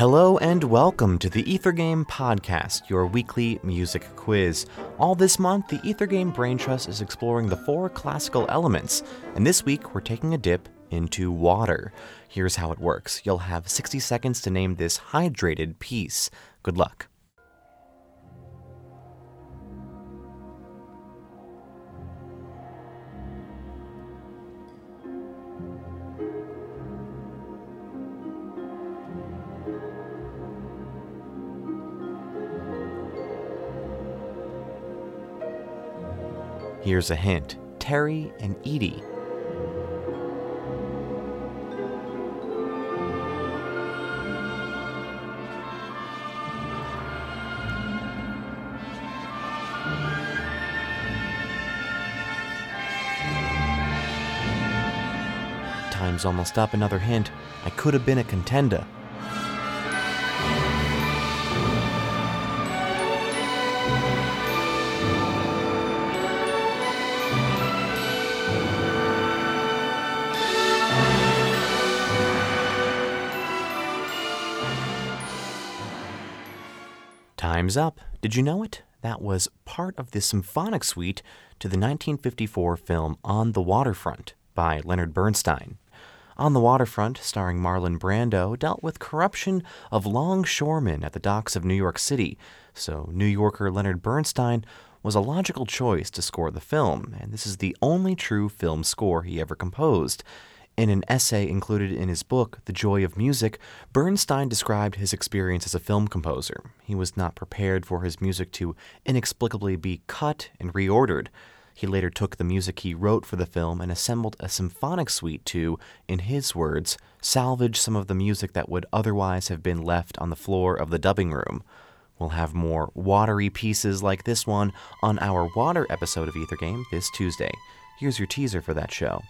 Hello and welcome to the Ether Game Podcast, your weekly music quiz. All this month, the Ether Game Brain Trust is exploring the four classical elements, and this week we're taking a dip into water. Here's how it works you'll have 60 seconds to name this hydrated piece. Good luck. Here's a hint Terry and Edie. Time's almost up. Another hint. I could have been a contender. Time's up. Did you know it? That was part of the symphonic suite to the 1954 film On the Waterfront by Leonard Bernstein. On the Waterfront, starring Marlon Brando, dealt with corruption of longshoremen at the docks of New York City, so New Yorker Leonard Bernstein was a logical choice to score the film, and this is the only true film score he ever composed. In an essay included in his book, The Joy of Music, Bernstein described his experience as a film composer. He was not prepared for his music to inexplicably be cut and reordered. He later took the music he wrote for the film and assembled a symphonic suite to, in his words, salvage some of the music that would otherwise have been left on the floor of the dubbing room. We'll have more watery pieces like this one on our water episode of Ether Game this Tuesday. Here's your teaser for that show.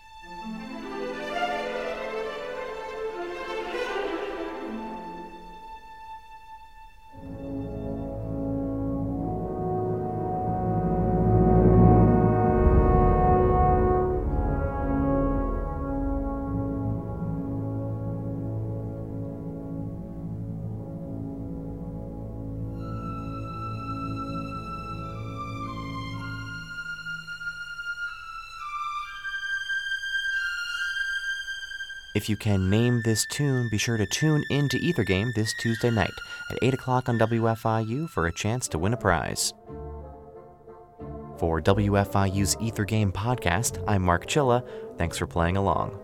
If you can name this tune, be sure to tune in to Ether Game this Tuesday night at 8 o'clock on WFIU for a chance to win a prize. For WFIU's Ether Game podcast, I'm Mark Chilla. Thanks for playing along.